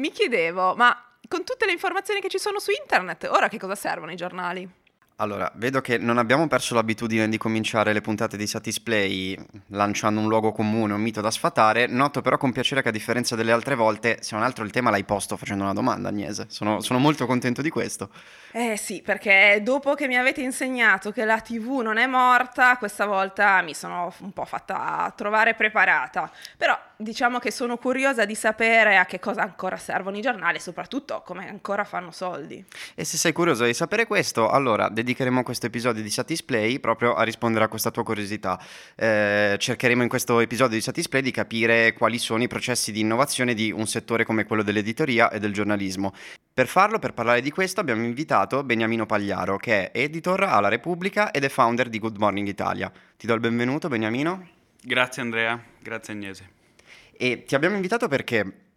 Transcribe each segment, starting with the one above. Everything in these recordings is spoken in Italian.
Mi chiedevo, ma con tutte le informazioni che ci sono su internet, ora che cosa servono i giornali? Allora, vedo che non abbiamo perso l'abitudine di cominciare le puntate di Satisplay lanciando un luogo comune, un mito da sfatare. Noto però con piacere che a differenza delle altre volte, se non altro il tema l'hai posto facendo una domanda, Agnese. Sono, sono molto contento di questo. Eh sì, perché dopo che mi avete insegnato che la TV non è morta, questa volta mi sono un po' fatta trovare preparata. Però diciamo che sono curiosa di sapere a che cosa ancora servono i giornali e soprattutto come ancora fanno soldi. E se sei curioso di sapere questo, allora dedicheremo questo episodio di Satisplay proprio a rispondere a questa tua curiosità. Eh, cercheremo in questo episodio di Satisplay di capire quali sono i processi di innovazione di un settore come quello dell'editoria e del giornalismo. Per farlo, per parlare di questo, abbiamo invitato Beniamino Pagliaro, che è editor alla Repubblica ed è founder di Good Morning Italia. Ti do il benvenuto, Beniamino. Grazie Andrea, grazie Agnese. E ti abbiamo invitato perché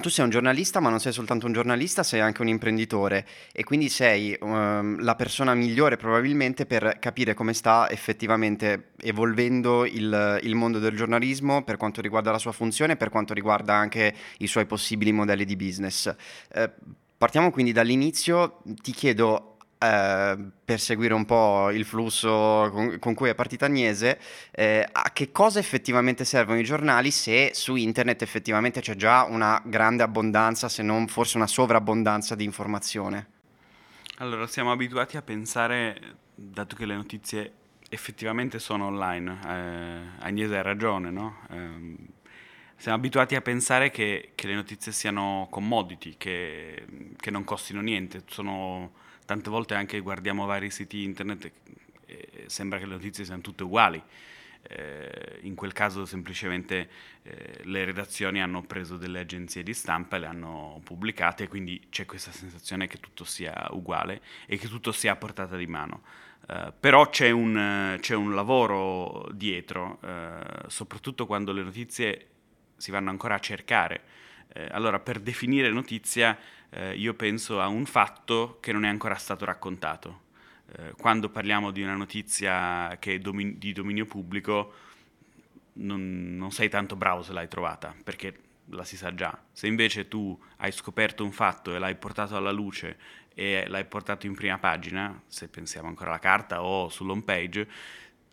tu sei un giornalista, ma non sei soltanto un giornalista, sei anche un imprenditore e quindi sei um, la persona migliore probabilmente per capire come sta effettivamente evolvendo il, il, mondo del giornalismo per quanto riguarda la sua funzione e per quanto riguarda anche i suoi possibili modelli di business. Eh, Partiamo quindi dall'inizio, ti chiedo eh, per seguire un po' il flusso con, con cui è partita Agnese, eh, a che cosa effettivamente servono i giornali se su internet effettivamente c'è già una grande abbondanza, se non forse una sovrabbondanza di informazione? Allora, siamo abituati a pensare, dato che le notizie effettivamente sono online, eh, Agnese ha ragione, no? Eh, siamo abituati a pensare che, che le notizie siano commodity, che, che, non costino niente. Sono, tante volte anche guardiamo vari siti internet e sembra che le notizie siano tutte uguali. Eh, in quel caso semplicemente eh, le redazioni hanno preso delle agenzie di stampa e le hanno pubblicate, quindi c'è questa sensazione che tutto sia uguale e che tutto sia a portata di mano. Uh, però c'è un, c'è un, lavoro dietro, uh, soprattutto quando le notizie si vanno ancora a cercare. Eh, allora, per definire notizia, eh, io penso a un fatto che non è ancora stato raccontato. Eh, quando parliamo di una notizia che è domin- di dominio pubblico, non, non sei tanto bravo se l'hai trovata, perché la si sa già. Se invece tu hai scoperto un fatto e l'hai portato alla luce e l'hai portato in prima pagina, se pensiamo ancora alla carta o sull'home page,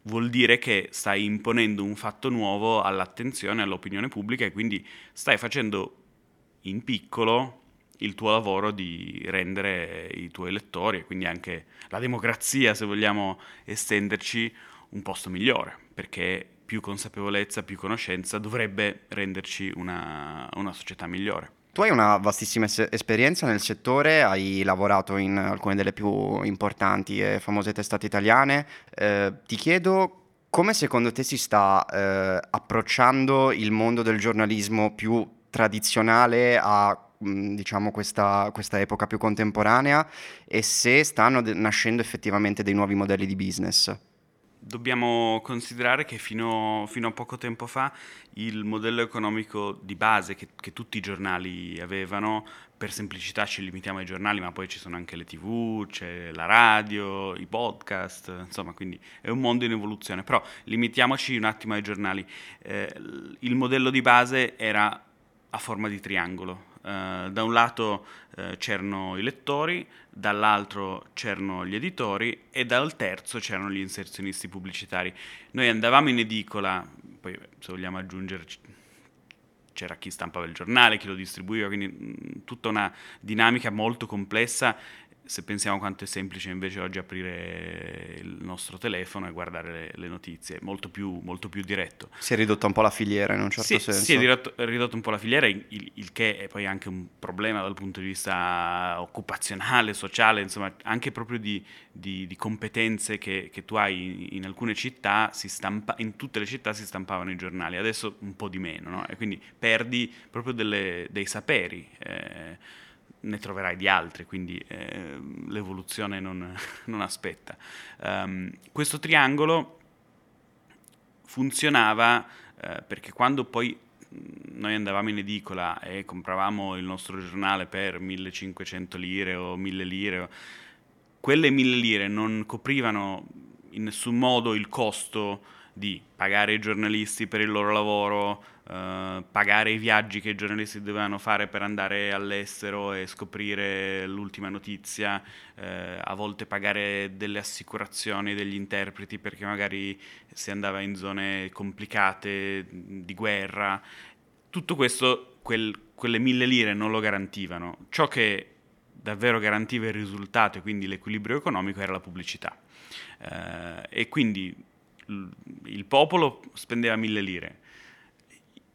vuol dire che stai imponendo un fatto nuovo all'attenzione, all'opinione pubblica e quindi stai facendo in piccolo il tuo lavoro di rendere i tuoi lettori e quindi anche la democrazia, se vogliamo estenderci, un posto migliore, perché più consapevolezza, più conoscenza dovrebbe renderci una, una società migliore. Tu hai una vastissima es- esperienza nel settore, hai lavorato in alcune delle più importanti e famose testate italiane. Eh, ti chiedo come secondo te si sta eh, approcciando il mondo del giornalismo più tradizionale a diciamo questa, questa, epoca più contemporanea e se stanno de- nascendo effettivamente dei nuovi modelli di business dobbiamo considerare che fino, fino, a poco tempo fa il modello economico di base che, che, tutti i giornali avevano, per semplicità ci limitiamo ai giornali, ma poi ci sono anche le tv, c'è la radio, i podcast, insomma, quindi è un mondo in evoluzione. Però limitiamoci un attimo ai giornali. Eh, il modello di base era a forma di triangolo, Uh, da un lato uh, c'erano i lettori, dall'altro c'erano gli editori e dal terzo c'erano gli inserzionisti pubblicitari. Noi andavamo in edicola, poi se vogliamo aggiungere c'era chi stampava il giornale, chi lo distribuiva, quindi mh, tutta una dinamica molto complessa se pensiamo quanto è semplice invece oggi aprire il nostro telefono e guardare le, le notizie, molto più, molto più, diretto. Si è ridotta un po' la filiera in un certo sì, senso. Si è ridotto, ridotto, un po' la filiera, il, il, che è poi anche un problema dal punto di vista occupazionale, sociale, insomma anche proprio di, di, di competenze che, che, tu hai in, alcune città, stampa, in tutte le città si stampavano i giornali, adesso un po' di meno, no? e quindi perdi proprio delle, dei saperi. Eh, ne troverai di altri, quindi eh, l'evoluzione non, non aspetta. Um, questo triangolo funzionava eh, perché quando poi noi andavamo in edicola e compravamo il nostro giornale per 1500 lire o 1000 lire, quelle 1000 lire non coprivano in nessun modo il costo di pagare i giornalisti per il loro lavoro, eh, pagare i viaggi che i giornalisti dovevano fare per andare all'estero e scoprire l'ultima notizia, eh, a volte pagare delle assicurazioni degli interpreti perché magari si andava in zone complicate di guerra. Tutto questo, quel, quelle mille lire non lo garantivano. Ciò che davvero garantiva il risultato e quindi l'equilibrio economico era la pubblicità. Eh, e quindi il popolo spendeva mille lire,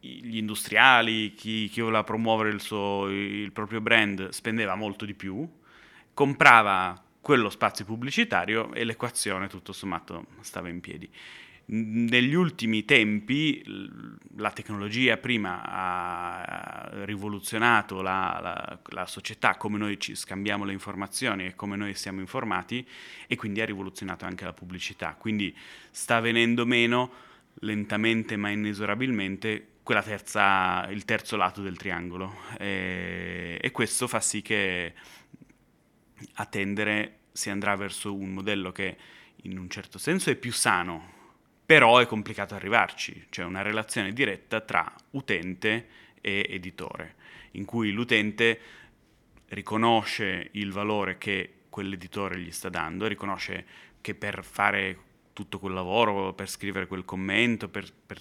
gli industriali, chi, chi voleva promuovere il, suo, il proprio brand spendeva molto di più, comprava quello spazio pubblicitario e l'equazione tutto sommato stava in piedi. Negli ultimi tempi la tecnologia prima ha rivoluzionato la, la, la, società, come noi ci scambiamo le informazioni e come noi siamo informati e quindi ha rivoluzionato anche la pubblicità. Quindi sta venendo meno lentamente ma inesorabilmente terza, il terzo lato del triangolo e, e questo fa sì che a tendere si andrà verso un modello che in un certo senso è più sano però è complicato arrivarci, c'è una relazione diretta tra utente e editore, in cui l'utente riconosce il valore che quell'editore gli sta dando, riconosce che per fare tutto quel lavoro, per scrivere quel commento, per, per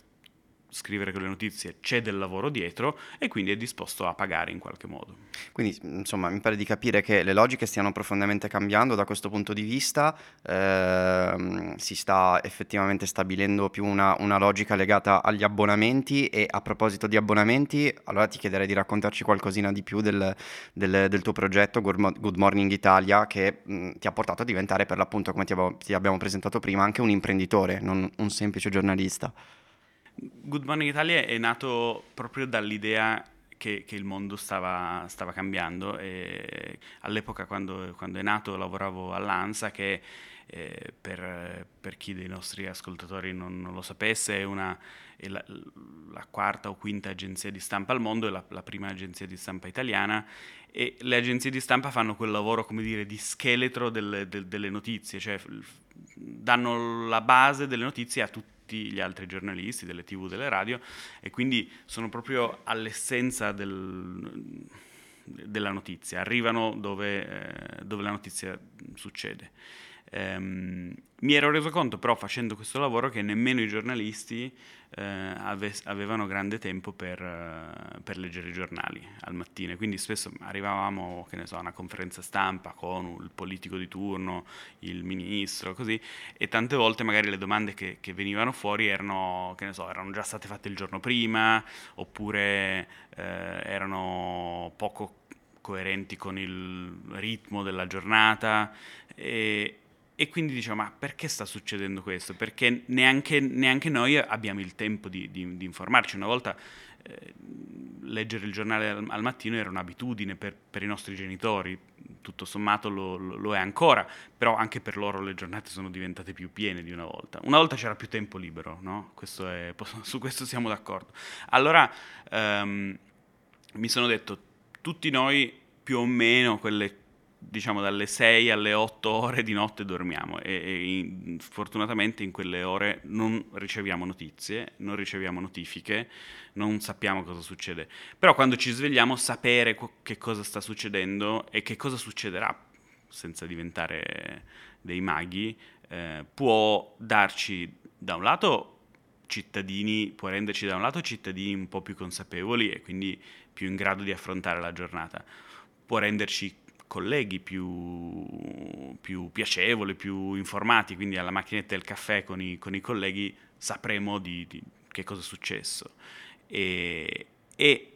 scrivere quelle notizie c'è del lavoro dietro e quindi è disposto a pagare in qualche modo. Quindi insomma mi pare di capire che le logiche stiano profondamente cambiando da questo punto di vista, ehm, si sta effettivamente stabilendo più una, una, logica legata agli abbonamenti e a proposito di abbonamenti allora ti chiederei di raccontarci qualcosina di più del, del, del tuo progetto Good Morning Italia che mh, ti ha portato a diventare per l'appunto come ti, avevo, ti abbiamo presentato prima anche un imprenditore, non un semplice giornalista. Good Morning Italia è nato proprio dall'idea che, che il mondo stava, stava, cambiando e all'epoca quando, quando, è nato lavoravo all'ANSA che eh, per, per, chi dei nostri ascoltatori non, non lo sapesse è, una, è la, la, quarta o quinta agenzia di stampa al mondo, è la, la prima agenzia di stampa italiana e le agenzie di stampa fanno quel lavoro, come dire, di scheletro delle, del, delle notizie, cioè danno la base delle notizie a tutti tutti gli altri giornalisti delle tv, delle radio e quindi sono proprio all'essenza del, della notizia, arrivano dove, eh, dove la notizia succede. Um, mi ero reso conto però facendo questo lavoro che nemmeno i giornalisti eh, ave- avevano grande tempo per, uh, per, leggere i giornali al mattino, quindi spesso arrivavamo so, a una conferenza stampa con il politico di turno, il ministro, così, e tante volte magari le domande che, che venivano fuori erano, so, erano, già state fatte il giorno prima, oppure eh, erano poco coerenti con il ritmo della giornata. E, e quindi diciamo, ma perché sta succedendo questo? Perché neanche, neanche noi abbiamo il tempo di, di, di informarci. Una volta eh, leggere il giornale al, al, mattino era un'abitudine per, per, i nostri genitori, tutto sommato lo, lo, è ancora, però anche per loro le giornate sono diventate più piene di una volta. Una volta c'era più tempo libero, no? questo è, su questo siamo d'accordo. Allora um, mi sono detto, tutti noi più o meno quelle diciamo dalle 6 alle 8 ore di notte dormiamo e, e in, fortunatamente in quelle ore non riceviamo notizie, non riceviamo notifiche, non sappiamo cosa succede. Però quando ci svegliamo sapere co- che cosa sta succedendo e che cosa succederà senza diventare dei maghi eh, può darci da un lato cittadini, può renderci da un lato cittadini un po' più consapevoli e quindi più in grado di affrontare la giornata, può renderci colleghi più, più, piacevoli, più informati, quindi alla macchinetta del caffè con i, con i colleghi sapremo di, di, che cosa è successo. E, e,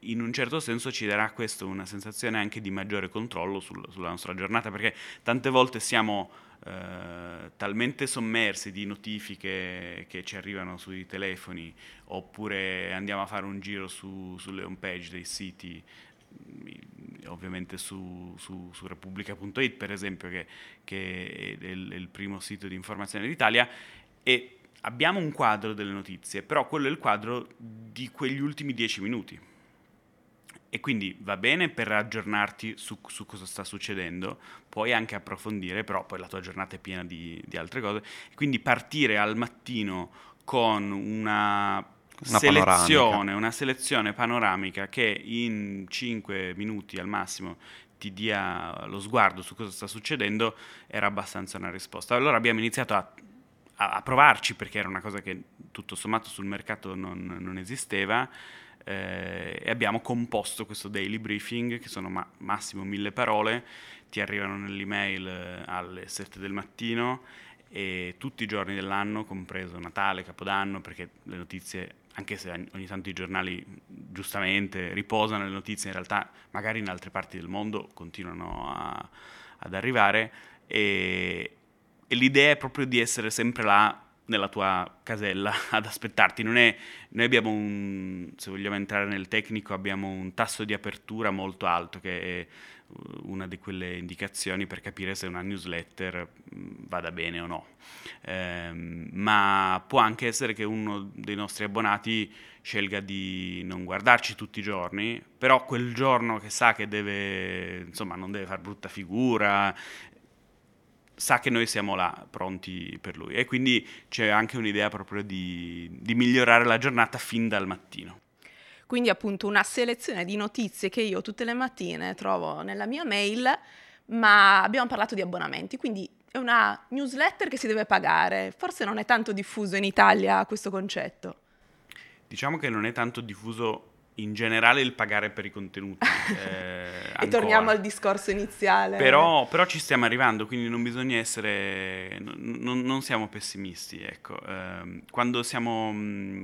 in un certo senso ci darà questo una sensazione anche di maggiore controllo sul, sulla nostra giornata, perché tante volte siamo eh, talmente sommersi di notifiche che ci arrivano sui telefoni, oppure andiamo a fare un giro su, sulle home page dei siti ovviamente su, su, su Repubblica.it per esempio che, che è, il, è il primo sito di informazione d'Italia e abbiamo un quadro delle notizie, però quello è il quadro di quegli ultimi dieci minuti. e quindi va bene per aggiornarti su, su, cosa sta succedendo, puoi anche approfondire, però poi la tua giornata è piena di, di altre cose. Quindi partire al mattino con una, una selezione, panoramica. una selezione panoramica che in 5 minuti al massimo ti dia lo sguardo su cosa sta succedendo era abbastanza una risposta. Allora abbiamo iniziato a, a, provarci perché era una cosa che tutto sommato sul mercato non, non esisteva eh, e abbiamo composto questo daily briefing che sono ma- massimo mille parole, ti arrivano nell'email eh, alle 7 del mattino e tutti i giorni dell'anno, compreso Natale, Capodanno, perché le notizie, anche se ogni tanto i giornali giustamente riposano le notizie, in realtà magari in altre parti del mondo continuano a, ad arrivare e, e l'idea è proprio di essere sempre là nella tua casella ad aspettarti. È, noi abbiamo un, se vogliamo entrare nel tecnico, abbiamo un tasso di apertura molto alto che è una di quelle indicazioni per capire se una newsletter mm, vada bene o no. Eh, ma può anche essere che uno dei nostri abbonati scelga di non guardarci tutti i giorni, però quel giorno che sa che deve, insomma, non deve fare brutta figura, sa che noi siamo là pronti per lui e quindi c'è anche un'idea proprio di, di migliorare la giornata fin dal mattino. Quindi appunto una selezione di notizie che io tutte le mattine trovo nella mia mail, ma abbiamo parlato di abbonamenti, quindi è una newsletter che si deve pagare. Forse non è tanto diffuso in Italia questo concetto. Diciamo che non è tanto diffuso in generale il pagare per i contenuti. Eh, e torniamo al discorso iniziale. Però, però, ci stiamo arrivando, quindi non bisogna essere, non, non siamo pessimisti. Ecco. Eh, quando, siamo,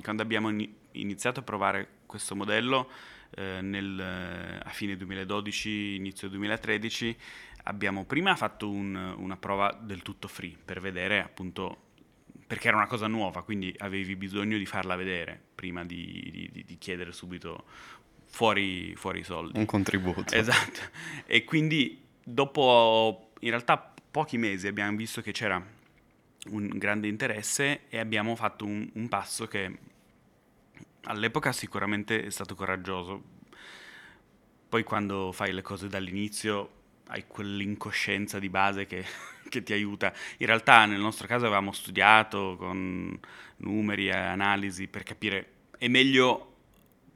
quando, abbiamo iniziato a provare questo modello eh, nel, a fine 2012, inizio 2013, abbiamo prima fatto un, una prova del tutto free per vedere appunto perché era una cosa nuova, quindi avevi bisogno di farla vedere prima di, di, di chiedere subito fuori, fuori i soldi. Un contributo. Esatto. E quindi dopo, in realtà, pochi mesi abbiamo visto che c'era un grande interesse e abbiamo fatto un, un passo che all'epoca sicuramente è stato coraggioso. Poi quando fai le cose dall'inizio hai quell'incoscienza di base che, che, ti aiuta. In realtà nel nostro caso avevamo studiato con numeri e analisi per capire è meglio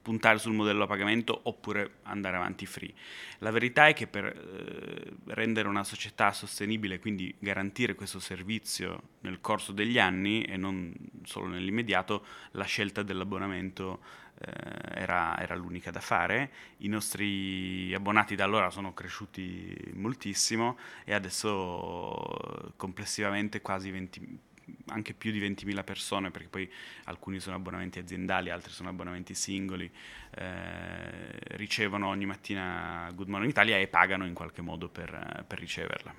puntare sul modello a pagamento oppure andare avanti free. La verità è che per eh, rendere una società sostenibile, quindi garantire questo servizio nel corso degli anni e non solo nell'immediato, la scelta dell'abbonamento eh, era, era, l'unica da fare. I nostri abbonati da allora sono cresciuti moltissimo e adesso complessivamente quasi 20 anche più di 20.000 persone, perché poi alcuni sono abbonamenti aziendali, altri sono abbonamenti singoli, eh, ricevono ogni mattina Good Morning Italia e pagano in qualche modo per, per riceverla.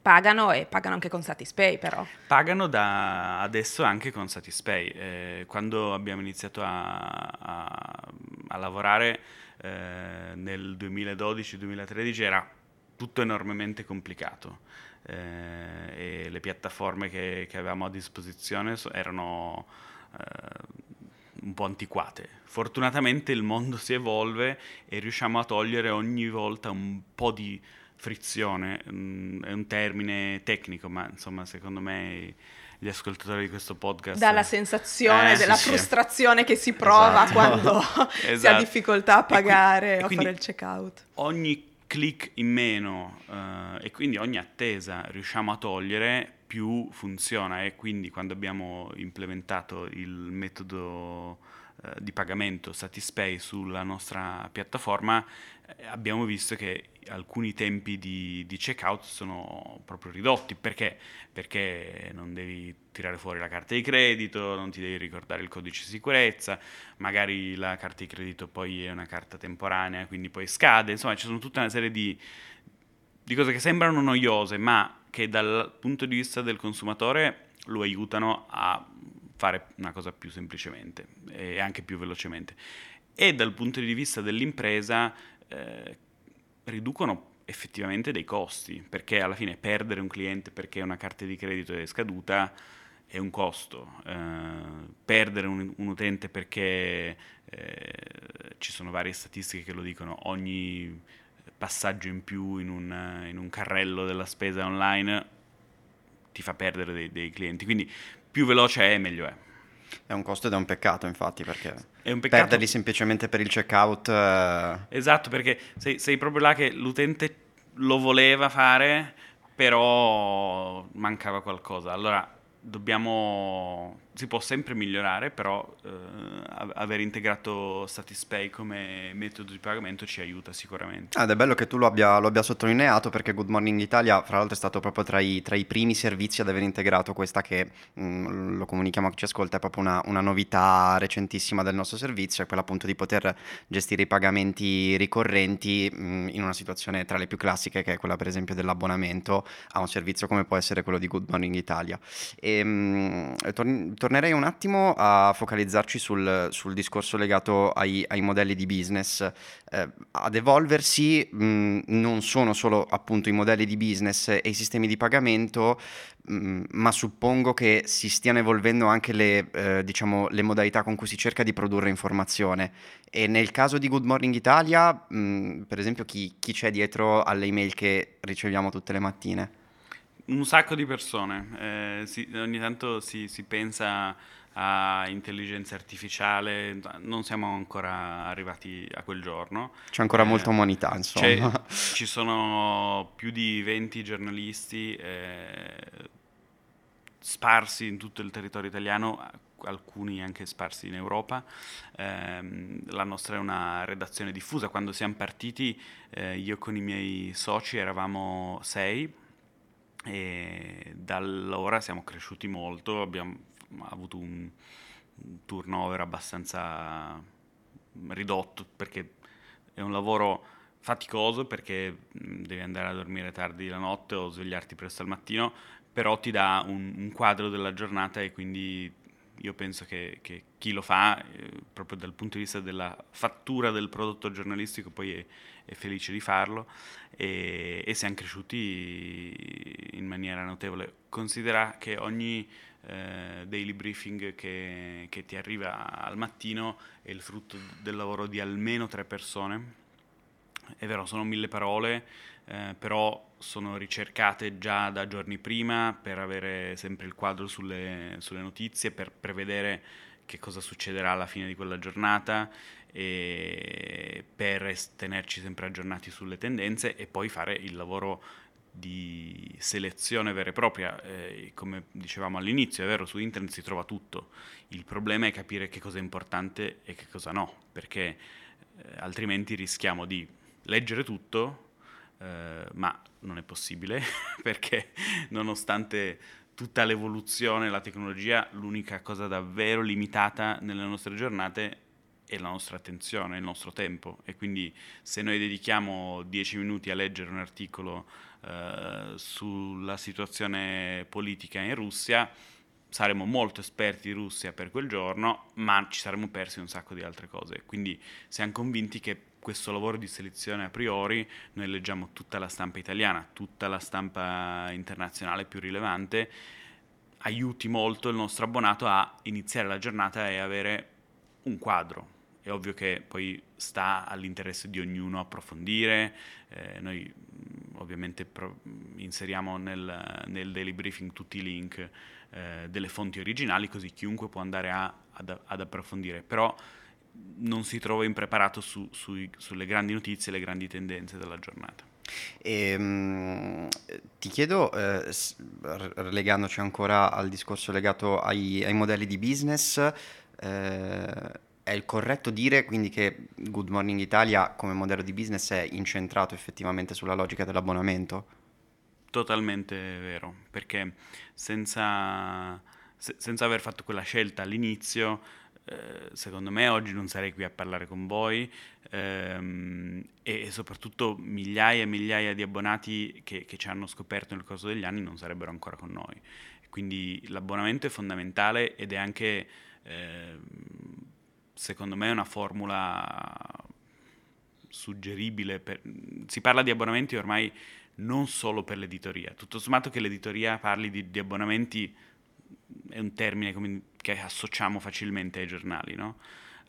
Pagano e pagano anche con Satispay però. Pagano da adesso anche con Satispay. Eh, quando abbiamo iniziato a, a, a lavorare eh, nel 2012-2013 era tutto enormemente complicato eh, e le piattaforme che, che, avevamo a disposizione erano eh, un po' antiquate. Fortunatamente il mondo si evolve e riusciamo a togliere ogni volta un po' di frizione, mm, è un termine tecnico, ma insomma secondo me gli ascoltatori di questo podcast dà la sensazione eh, della sì, frustrazione sì. che si prova esatto. quando esatto. si ha esatto. difficoltà a pagare o a fare il checkout. Ogni click in meno uh, e quindi ogni attesa riusciamo a togliere più funziona. E quindi quando abbiamo implementato il metodo uh, di pagamento Satispay sulla nostra piattaforma eh, abbiamo visto che alcuni tempi di, di, checkout sono proprio ridotti. Perché? Perché non devi tirare fuori la carta di credito, non ti devi ricordare il codice di sicurezza, magari la carta di credito poi è una carta temporanea, quindi poi scade. Insomma, ci sono tutta una serie di, di cose che sembrano noiose, ma che dal punto di vista del consumatore lo aiutano a fare una cosa più semplicemente e anche più velocemente. E dal punto di vista dell'impresa eh, riducono effettivamente dei costi, perché alla fine perdere un cliente perché una carta di credito è scaduta è un costo. Eh, perdere un, un, utente perché eh, ci sono varie statistiche che lo dicono, ogni passaggio in più in un, in un carrello della spesa online ti fa perdere dei, dei clienti. Quindi più veloce è, meglio è. È un costo ed è un peccato, infatti, perché peccato... perderli semplicemente per il checkout. Eh... Esatto, perché sei, sei, proprio là che l'utente lo voleva fare, però mancava qualcosa. Allora dobbiamo si può sempre migliorare, però eh, aver integrato Satispay come metodo di pagamento ci aiuta sicuramente. Ah, ed è bello che tu lo abbia, lo abbia, sottolineato perché Good Morning Italia, fra l'altro, è stato proprio tra i, tra i primi servizi ad aver integrato questa che, mh, mm, lo comunichiamo a chi ci ascolta, è proprio una, una, novità recentissima del nostro servizio, è quella appunto di poter gestire i pagamenti ricorrenti mh, mm, in una situazione tra le più classiche, che è quella per esempio dell'abbonamento a un servizio come può essere quello di Good Morning Italia. E, mh, torn- tornerei un attimo a focalizzarci sul, sul discorso legato ai, ai, modelli di business. Eh, ad evolversi mh, non sono solo appunto i modelli di business e i sistemi di pagamento, mh, ma suppongo che si stiano evolvendo anche le, eh, diciamo, le, modalità con cui si cerca di produrre informazione. E nel caso di Good Morning Italia, mh, per esempio, chi, chi c'è dietro alle email che riceviamo tutte le mattine? Un sacco di persone. Eh, si, ogni tanto si, si, pensa a intelligenza artificiale, non siamo ancora arrivati a quel giorno. C'è ancora eh, molta umanità, insomma. Ci sono più di 20 giornalisti eh, sparsi in tutto il territorio italiano, alcuni anche sparsi in Europa. Eh, la nostra è una redazione diffusa. Quando siamo partiti, eh, io con i miei soci eravamo sei e da allora siamo cresciuti molto, abbiamo avuto un, turnover abbastanza ridotto perché è un lavoro faticoso perché devi andare a dormire tardi la notte o svegliarti presto al mattino, però ti dà un, un quadro della giornata e quindi io penso che, che chi lo fa, eh, proprio dal punto di vista della fattura del prodotto giornalistico, poi è, è felice di farlo e, e, siamo cresciuti in maniera notevole. Considera che ogni eh, daily briefing che, che ti arriva al mattino è il frutto del lavoro di almeno tre persone. È vero, sono mille parole, eh, però sono ricercate già da giorni prima per avere sempre il quadro sulle, sulle notizie, per prevedere che cosa succederà alla fine di quella giornata per tenerci sempre aggiornati sulle tendenze e poi fare il lavoro di selezione vera e propria, eh, come dicevamo all'inizio, è vero, su internet si trova tutto, il problema è capire che cosa è importante e che cosa no, perché eh, altrimenti rischiamo di leggere tutto, eh, ma non è possibile perché nonostante tutta l'evoluzione, la tecnologia, l'unica cosa davvero limitata nelle nostre giornate è la nostra attenzione, il nostro tempo e quindi se noi dedichiamo dieci minuti a leggere un articolo eh, sulla situazione politica in Russia, saremo molto esperti di Russia per quel giorno, ma ci saremmo persi un sacco di altre cose. Quindi siamo convinti che questo lavoro di selezione a priori noi leggiamo tutta la stampa italiana, tutta la stampa internazionale più rilevante, aiuti molto il nostro abbonato a iniziare la giornata e avere un quadro. È ovvio che poi sta all'interesse di ognuno approfondire, eh, noi ovviamente pro- inseriamo nel, nel, daily briefing tutti i link eh, delle fonti originali così chiunque può andare a, ad, ad approfondire, però non si trova impreparato su, sui, sulle grandi notizie e le grandi tendenze della giornata. E, um, ti chiedo, eh, legandoci ancora al discorso legato ai, ai modelli di business, eh, è il corretto dire quindi che Good Morning Italia come modello di business è incentrato effettivamente sulla logica dell'abbonamento? Totalmente vero, perché senza, se, senza aver fatto quella scelta all'inizio eh, secondo me oggi non sarei qui a parlare con voi ehm, e soprattutto migliaia e migliaia di abbonati che, che, ci hanno scoperto nel corso degli anni non sarebbero ancora con noi. Quindi l'abbonamento è fondamentale ed è anche, eh, secondo me, una formula suggeribile. Per... Si parla di abbonamenti ormai non solo per l'editoria. Tutto sommato che l'editoria parli di, di abbonamenti è un termine come, che associamo facilmente ai giornali, no?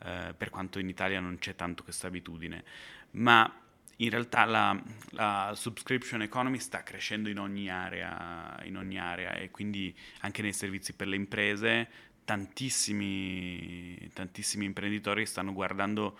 eh, per quanto in Italia non c'è tanto questa abitudine. Ma in realtà la, la, subscription economy sta crescendo in ogni, area, in ogni area e quindi anche nei servizi per le imprese tantissimi, tantissimi imprenditori stanno guardando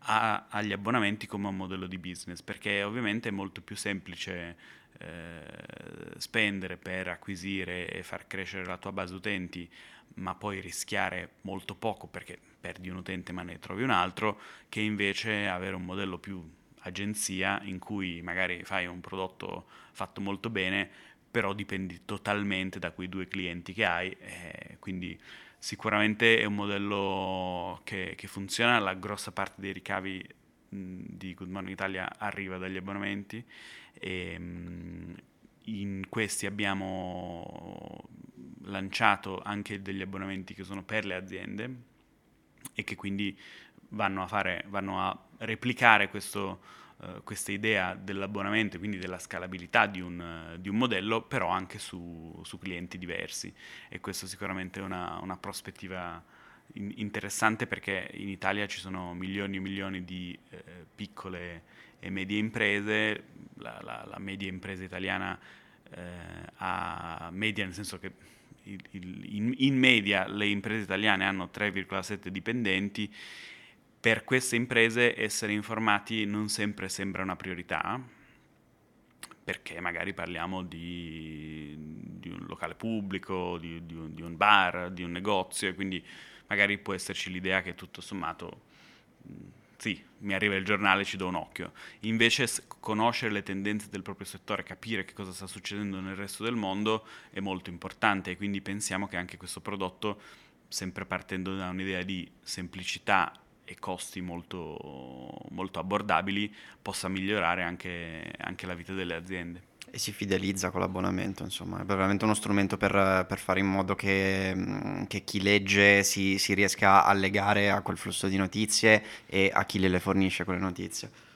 a, agli abbonamenti come un modello di business perché ovviamente è molto più semplice eh, spendere per acquisire e far crescere la tua base utenti ma poi rischiare molto poco perché perdi un utente ma ne trovi un altro che invece avere un modello più agenzia in cui magari fai un prodotto fatto molto bene, però dipendi totalmente da quei due clienti che hai, eh, quindi sicuramente è un modello che, che, funziona, la grossa parte dei ricavi di Good Morning Italia arriva dagli abbonamenti e mh, in questi abbiamo lanciato anche degli abbonamenti che sono per le aziende e che quindi vanno a, fare, vanno a replicare questo, uh, questa idea dell'abbonamento, quindi della scalabilità di un, uh, di un modello, però anche su, su, clienti diversi. E questo sicuramente è una, una prospettiva in, interessante perché in Italia ci sono milioni e milioni di eh, piccole e medie imprese, la, la, la media impresa italiana eh, ha media nel senso che il, il, in, in, media le imprese italiane hanno 3,7 dipendenti. Per queste imprese essere informati non sempre sembra una priorità, perché magari parliamo di, di un locale pubblico, di, di, un, di, un, bar, di un negozio, e quindi magari può esserci l'idea che tutto sommato, sì, mi arriva il giornale, ci do un occhio. Invece conoscere le tendenze del proprio settore, capire che cosa sta succedendo nel resto del mondo è molto importante e quindi pensiamo che anche questo prodotto, sempre partendo da un'idea di semplicità e costi molto, molto abbordabili possa migliorare anche, anche, la vita delle aziende. E si fidelizza con l'abbonamento, insomma, è veramente uno strumento per, per fare in modo che, mm, che chi legge si, si riesca a legare a quel flusso di notizie e a chi le fornisce quelle notizie.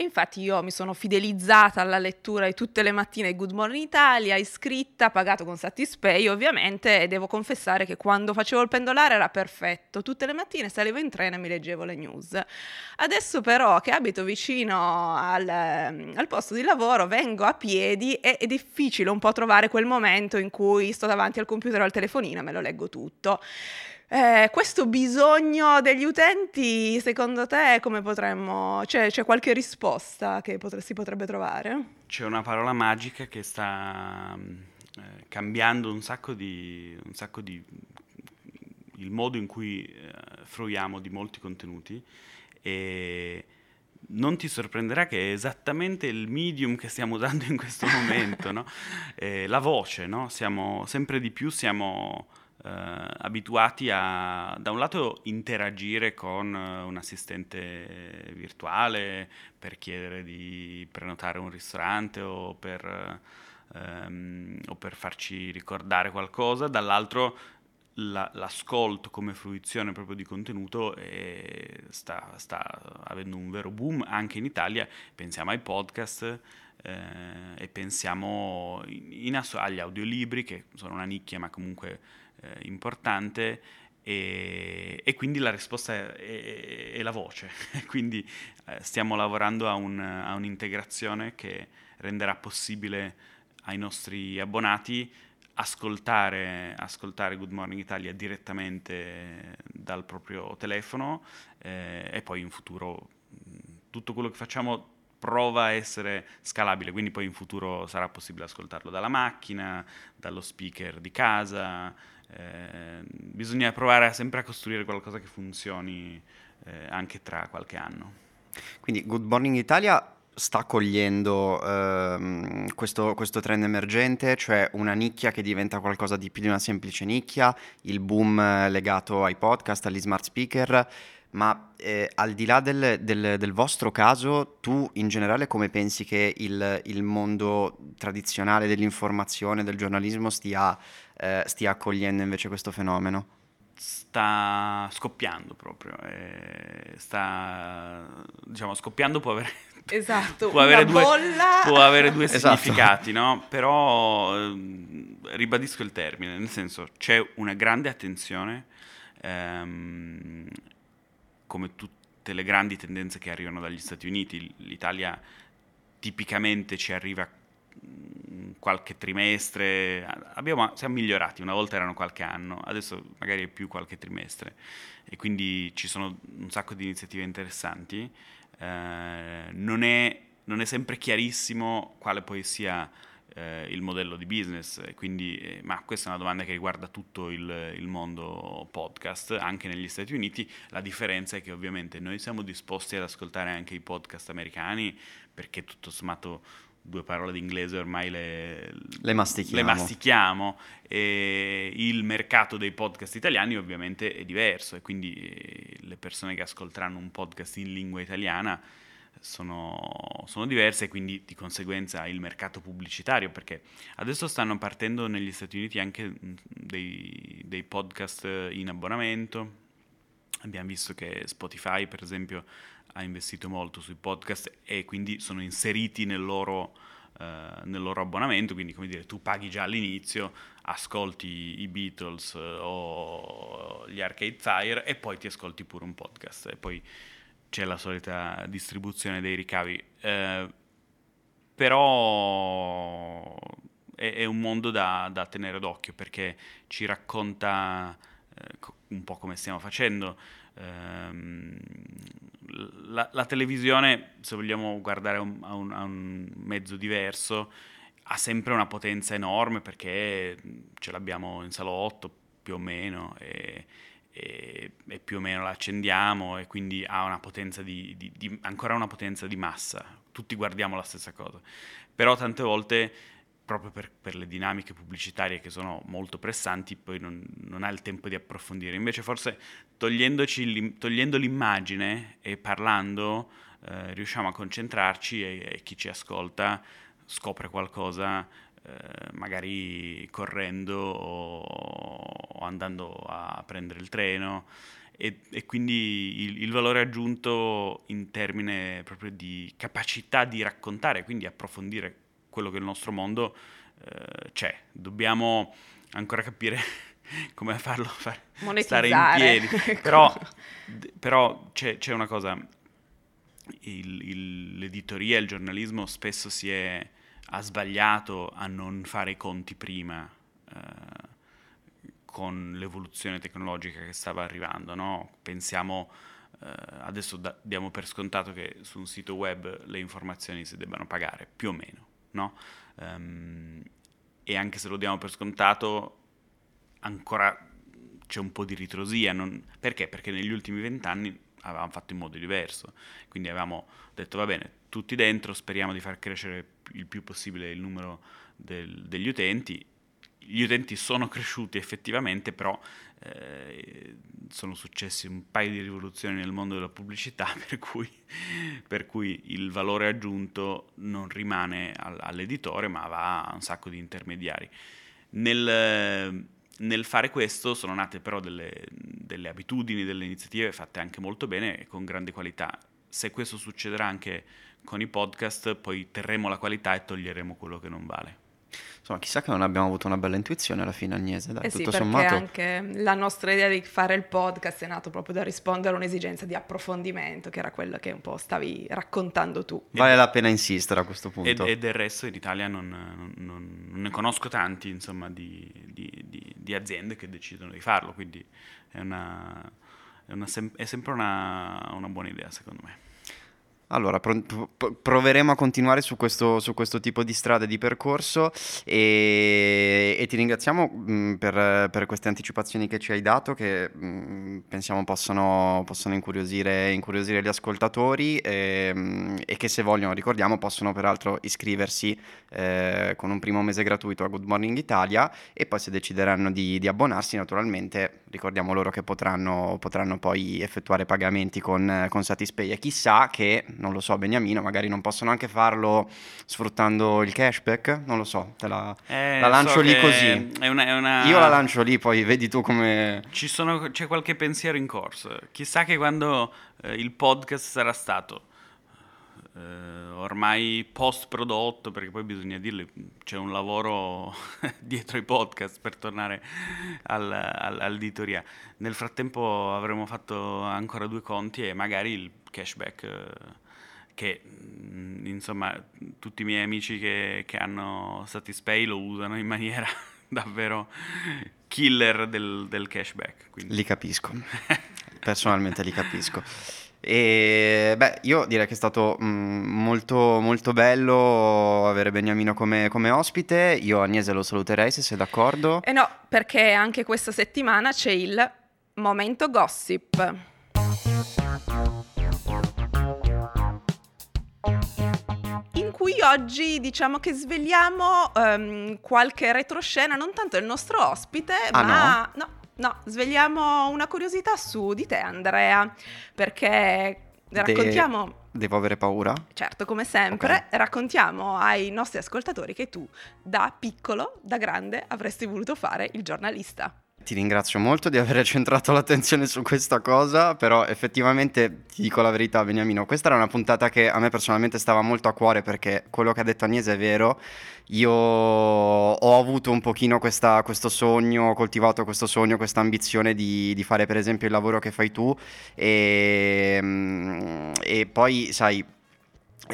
Infatti io mi sono fidelizzata alla lettura di tutte le mattine Good Morning Italia, iscritta, pagato con Satispay ovviamente e devo confessare che quando facevo il pendolare era perfetto, tutte le mattine salivo in treno e mi leggevo le news. Adesso però che abito vicino al, al posto di lavoro vengo a piedi e è difficile un po' trovare quel momento in cui sto davanti al computer o al telefonino e me lo leggo tutto. Eh, questo bisogno degli utenti, secondo te, come potremmo... C'è, c'è qualche risposta che potre, si potrebbe trovare? C'è una parola magica che sta eh, cambiando un sacco di... Un sacco di il modo in cui eh, fruiamo di molti contenuti e non ti sorprenderà che è esattamente il medium che stiamo usando in questo momento, no? eh, la voce, no? Siamo sempre di più siamo abituati a, da un lato, interagire con eh, un assistente virtuale per chiedere di prenotare un ristorante o per, ehm, o per farci ricordare qualcosa, dall'altro la, l'ascolto come fruizione proprio di contenuto sta, sta, avendo un vero boom anche in Italia. Pensiamo ai podcast eh, e pensiamo in, in ass- agli audiolibri, che sono una nicchia ma comunque eh, importante e, e, quindi la risposta è, è, è la voce. quindi eh, stiamo lavorando a, un, a, un'integrazione che renderà possibile ai nostri abbonati ascoltare, ascoltare Good Morning Italia direttamente dal proprio telefono eh, e poi in futuro tutto quello che facciamo prova a essere scalabile, quindi poi in futuro sarà possibile ascoltarlo dalla macchina, dallo speaker di casa, eh, bisogna provare sempre a costruire qualcosa che funzioni eh, anche tra qualche anno. Quindi Good Morning Italia sta cogliendo ehm, questo, questo, trend emergente, cioè una nicchia che diventa qualcosa di più di una semplice nicchia, il boom legato ai podcast, agli smart speaker, ma eh, al di là del, del, del, vostro caso, tu in generale come pensi che il, il mondo tradizionale dell'informazione, del giornalismo stia, eh, stia, accogliendo invece questo fenomeno? Sta scoppiando proprio, eh, sta diciamo scoppiando può avere Esatto, può avere due, può avere due Esatto. significati, no? Però ehm, ribadisco il termine, nel senso c'è una grande attenzione, ehm, come tutte le grandi tendenze che arrivano dagli Stati Uniti, l'Italia tipicamente ci arriva qualche trimestre, abbiamo, siamo migliorati, una volta erano qualche anno, adesso magari è più qualche trimestre e quindi ci sono un sacco di iniziative interessanti. Eh, non, è, non è sempre chiarissimo quale poi sia eh, il modello di business, quindi, eh, ma questa è una domanda che riguarda tutto il, il mondo podcast, anche negli Stati Uniti. La differenza è che ovviamente noi siamo disposti ad ascoltare anche i podcast americani perché tutto sommato due parole d'inglese ormai le, Le mastichiamo. le mastichiamo il mercato dei podcast italiani ovviamente è diverso e quindi eh, le persone che ascolteranno un podcast in lingua italiana sono, sono diverse e quindi di conseguenza il mercato pubblicitario perché adesso stanno partendo negli Stati Uniti anche mm, dei, dei podcast in abbonamento abbiamo visto che Spotify per esempio ha investito molto sui podcast e quindi sono inseriti nel loro, eh, nel loro abbonamento, quindi come dire tu paghi già all'inizio, ascolti i Beatles eh, o gli Arcade Fire e poi ti ascolti pure un podcast e poi c'è la solita distribuzione dei ricavi. Eh, però è, è un mondo da, da tenere d'occhio perché ci racconta eh, un po' come stiamo facendo. Ehm, la, la televisione, se vogliamo guardare un, a un- a un mezzo diverso, ha sempre una potenza enorme perché ce l'abbiamo in salotto più o meno e, e- e più o meno la accendiamo e quindi ha una potenza di, di- di- ancora una potenza di massa. Tutti guardiamo la stessa cosa. Però tante volte proprio per, per le dinamiche pubblicitarie che sono molto pressanti, poi non, non ha il tempo di approfondire. Invece forse togliendo l'immagine e parlando eh, riusciamo a concentrarci e, e chi ci ascolta scopre qualcosa eh, magari correndo o, o andando a prendere il treno e, e quindi il, il valore aggiunto in termine proprio di capacità di raccontare, quindi approfondire quello che il nostro mondo eh, c'è. Dobbiamo ancora capire come farlo far stare in piedi. Però, però c'è, c'è una cosa, il- il- l'editoria, il giornalismo spesso si è, ha sbagliato a non fare i conti prima eh, con l'evoluzione tecnologica che stava arrivando. no? Pensiamo, eh, adesso da- diamo per scontato che su un sito web le informazioni si debbano pagare, più o meno. No? Ehm, e anche se lo diamo per scontato, ancora c'è un po' di ritrosia. non- Perché? Perché negli ultimi vent'anni avevamo fatto in modo diverso. Quindi avevamo detto va bene, tutti dentro, speriamo di far crescere il più possibile il numero del- degli utenti. Gli utenti sono cresciuti effettivamente, però eh, sono successi un paio di rivoluzioni nel mondo della pubblicità, per cui, per cui il valore aggiunto non rimane al- all'editore, ma va a un sacco di intermediari. Nel, nel fare questo sono nate però delle, delle abitudini, delle iniziative fatte anche molto bene e con grande qualità. Se questo succederà anche con i podcast, poi terremo la qualità e toglieremo quello che non vale. Insomma, chissà che non abbiamo avuto una bella intuizione alla fine, Agnese. Dai, Eh sì, tutto perché sommato. anche la nostra idea di fare il podcast è nato proprio da rispondere a un'esigenza di approfondimento, che era quello che un po' stavi raccontando tu. Vale la pena insistere a questo punto. e del resto in Italia non, non- non- non ne conosco tanti, insomma, di, di- di- di aziende che decidono di farlo, quindi è, una- è una sem- è sempre una, una buona idea, secondo me. Allora, pro- pro- proveremo a continuare su questo, su questo tipo di strada e di percorso e, e ti ringraziamo mh, per, per queste anticipazioni che ci hai dato che mh, pensiamo possano, possano incuriosire, incuriosire gli ascoltatori e, mh, e che se vogliono, ricordiamo, possono peraltro iscriversi eh, con un primo mese gratuito a Good Morning Italia e poi se decideranno di, di abbonarsi naturalmente ricordiamo loro che potranno, potranno poi effettuare pagamenti con, con Satispay. E chissà che, non lo so Beniamino, magari non possono anche farlo sfruttando il cashback, non lo so, te la, Eh, la lancio so lì così. È una, è una- Io la lancio lì, poi vedi tu come... Ci sono- c'è qualche pensiero in corso. Chissà che quando eh, il podcast sarà stato eh, ormai post prodotto, perché poi bisogna dirlo, c'è un lavoro dietro i podcast per tornare al, al, all'editoria. Nel frattempo avremo fatto ancora due conti e magari il cashback eh, che mm, insomma tutti i miei amici che, che hanno Satispay lo usano in maniera davvero killer del, del cashback. Quindi. Li capisco, personalmente li capisco. E beh, io direi che è stato mh, molto, molto bello avere Beniamino come, come, ospite. Io Agnese lo saluterei se sei d'accordo. Eh no, perché anche questa settimana c'è il momento gossip. Cui oggi diciamo che svegliamo um, qualche retroscena, non tanto del nostro ospite, ah, ma no? no No, svegliamo una curiosità su di te, Andrea, perché raccontiamo... De- devo avere paura? Certo, come sempre, okay. raccontiamo ai nostri ascoltatori che tu, da piccolo, da grande, avresti voluto fare il giornalista. Ti ringrazio molto di aver centrato l'attenzione su questa cosa, però effettivamente ti dico la verità, Beniamino, questa era una puntata che a me personalmente stava molto a cuore perché quello che ha detto Agnese è vero, io ho avuto un pochino questa, questo sogno, ho coltivato questo sogno, questa ambizione di, di, fare per esempio il lavoro che fai tu e, mm, e poi sai...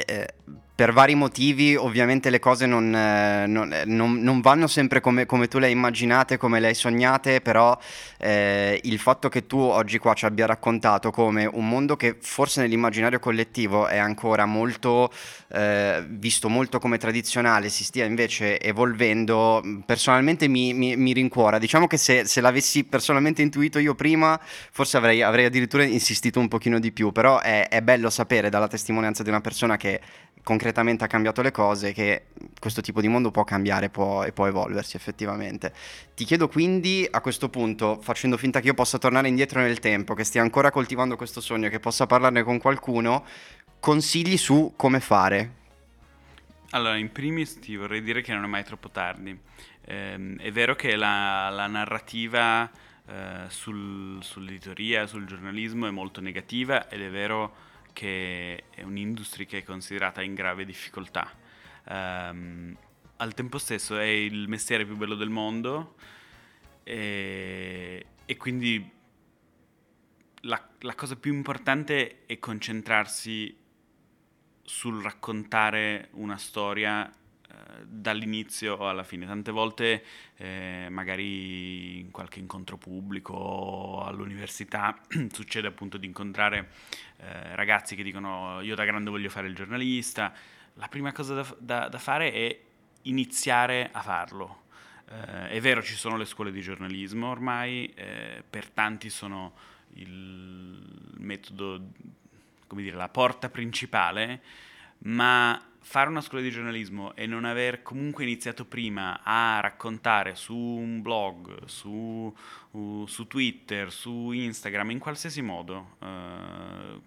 Eh, per vari motivi ovviamente le cose non, eh, non, eh, non, non vanno sempre come, come, tu le hai immaginate, come le hai sognate, però eh, il fatto che tu oggi qua ci abbia raccontato come un mondo che forse nell'immaginario collettivo è ancora molto eh, visto molto come tradizionale, si stia invece evolvendo, personalmente mi, mi, mi rincuora. Diciamo che se, se, l'avessi personalmente intuito io prima, forse avrei, avrei addirittura insistito un pochino di più, però è, è bello sapere dalla testimonianza di una persona che concretamente ha cambiato le cose, che questo tipo di mondo può cambiare può, e può evolversi effettivamente. Ti chiedo quindi a questo punto, facendo finta che io possa tornare indietro nel tempo, che stia ancora coltivando questo sogno, che possa parlarne con qualcuno, consigli su come fare. Allora, in primis ti vorrei dire che non è mai troppo tardi. Eh, è vero che la, la narrativa eh, sul, sull'editoria, sul giornalismo è molto negativa ed è vero che è un'industria che è considerata in grave difficoltà. Um, al tempo stesso è il mestiere più bello del mondo e, e quindi la, la, cosa più importante è concentrarsi sul raccontare una storia dall'inizio alla fine. Tante volte, eh, magari in qualche incontro pubblico all'università, succede appunto di incontrare eh, ragazzi che dicono io da grande voglio fare il giornalista. La prima cosa da, da, da fare è iniziare a farlo. Eh, è vero, ci sono le scuole di giornalismo ormai, eh, per tanti sono il metodo, come dire, la porta principale, ma fare una scuola di giornalismo e non aver comunque iniziato prima a raccontare su un blog, su, su Twitter, su Instagram, in qualsiasi modo, uh,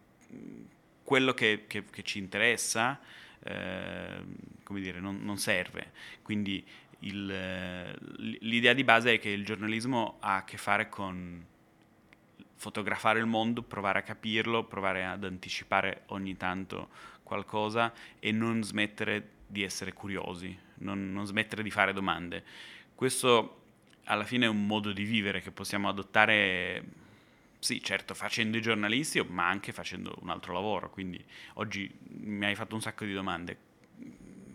quello che, che, che, ci interessa, uh, come dire, non, non serve. Quindi il, l'idea di base è che il giornalismo ha a che fare con fotografare il mondo, provare a capirlo, provare ad anticipare ogni tanto qualcosa e non smettere di essere curiosi, non, non smettere di fare domande. Questo alla fine è un modo di vivere che possiamo adottare, sì, certo, facendo i giornalisti, ma anche facendo un altro lavoro. Quindi oggi mi hai fatto un sacco di domande.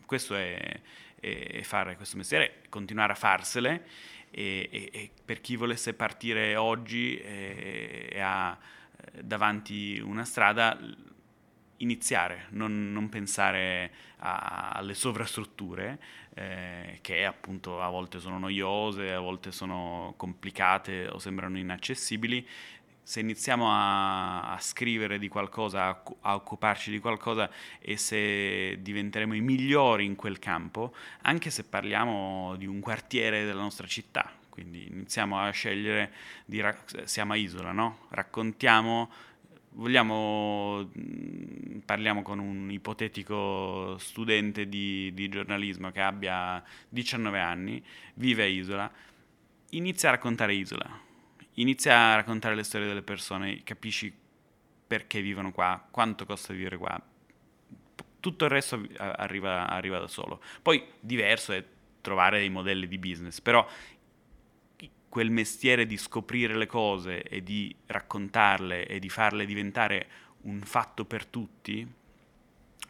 Questo è, è fare questo mestiere, continuare a farsele e, e, e per chi volesse partire oggi e, e ha eh, davanti una strada, iniziare, non, non pensare a, alle sovrastrutture eh, che appunto a volte sono noiose, a volte sono complicate o sembrano inaccessibili. Se iniziamo a, a scrivere di qualcosa, a, a, occuparci di qualcosa e se diventeremo i migliori in quel campo, anche se parliamo di un quartiere della nostra città, quindi iniziamo a scegliere, di, siamo a Isola, no? raccontiamo vogliamo, mm, parliamo con un ipotetico studente di, di, giornalismo che abbia 19 anni, vive a Isola, inizia a raccontare Isola, inizia a raccontare le storie delle persone, capisci perché vivono qua, quanto costa vivere qua, tutto il resto arriva, arriva da solo. Poi diverso è trovare dei modelli di business, però quel mestiere di scoprire le cose e di raccontarle e di farle diventare un fatto per tutti,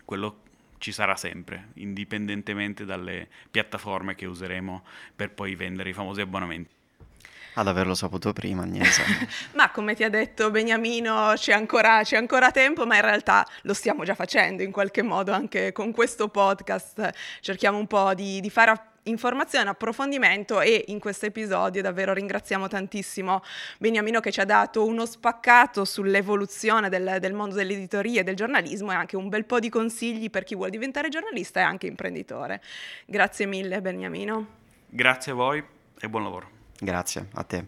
quello ci sarà sempre, indipendentemente dalle piattaforme che useremo per poi vendere i famosi abbonamenti. Ad averlo saputo prima, Agnese. ma come ti ha detto Beniamino, c'è ancora, c'è ancora, tempo, ma in realtà lo stiamo già facendo in qualche modo anche con questo podcast. Cerchiamo un po' di, di fare informazione, approfondimento e in questo episodio davvero ringraziamo tantissimo Beniamino che ci ha dato uno spaccato sull'evoluzione del, del mondo dell'editoria e del giornalismo e anche un bel po' di consigli per chi vuole diventare giornalista e anche imprenditore. Grazie mille Beniamino. Grazie a voi e buon lavoro. Grazie, a te.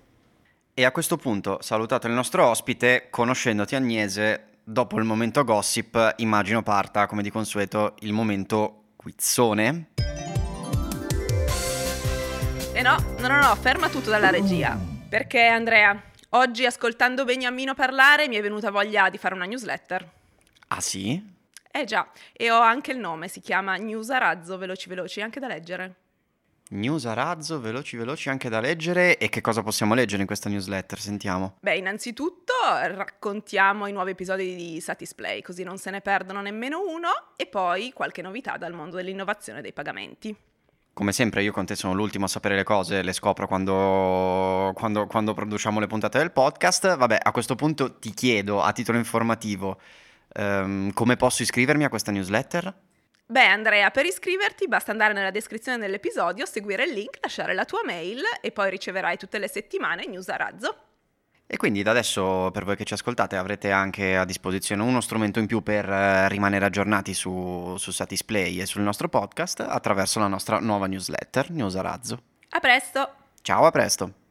E a questo punto, salutato il nostro ospite, conoscendoti Agnese, dopo il momento gossip, immagino parta, come di consueto, il momento quizzone. E eh no, no, no, no, ferma tutto dalla regia. Perché Andrea, oggi ascoltando Beniamino parlare mi è venuta voglia di fare una newsletter. Ah sì? Eh già, e ho anche il nome, si chiama News a razzo, veloci veloci, anche da leggere. News a razzo, veloci veloci anche da leggere e che cosa possiamo leggere in questa newsletter? Sentiamo. Beh, innanzitutto raccontiamo i nuovi episodi di Satisplay, così non se ne perdono nemmeno uno, e poi qualche novità dal mondo dell'innovazione dei pagamenti. Come sempre io con te sono l'ultimo a sapere le cose, le scopro quando, quando, quando produciamo le puntate del podcast. Vabbè, a questo punto ti chiedo a titolo informativo um, come posso iscrivermi a questa newsletter? Beh, Andrea, per iscriverti basta andare nella descrizione dell'episodio, seguire il link, lasciare la tua mail e poi riceverai tutte le settimane news a razzo. E quindi da adesso per voi che ci ascoltate avrete anche a disposizione uno strumento in più per eh, rimanere aggiornati su, su Satisplay e sul nostro podcast attraverso la nostra nuova newsletter, News a Razzo. A presto! Ciao, a presto!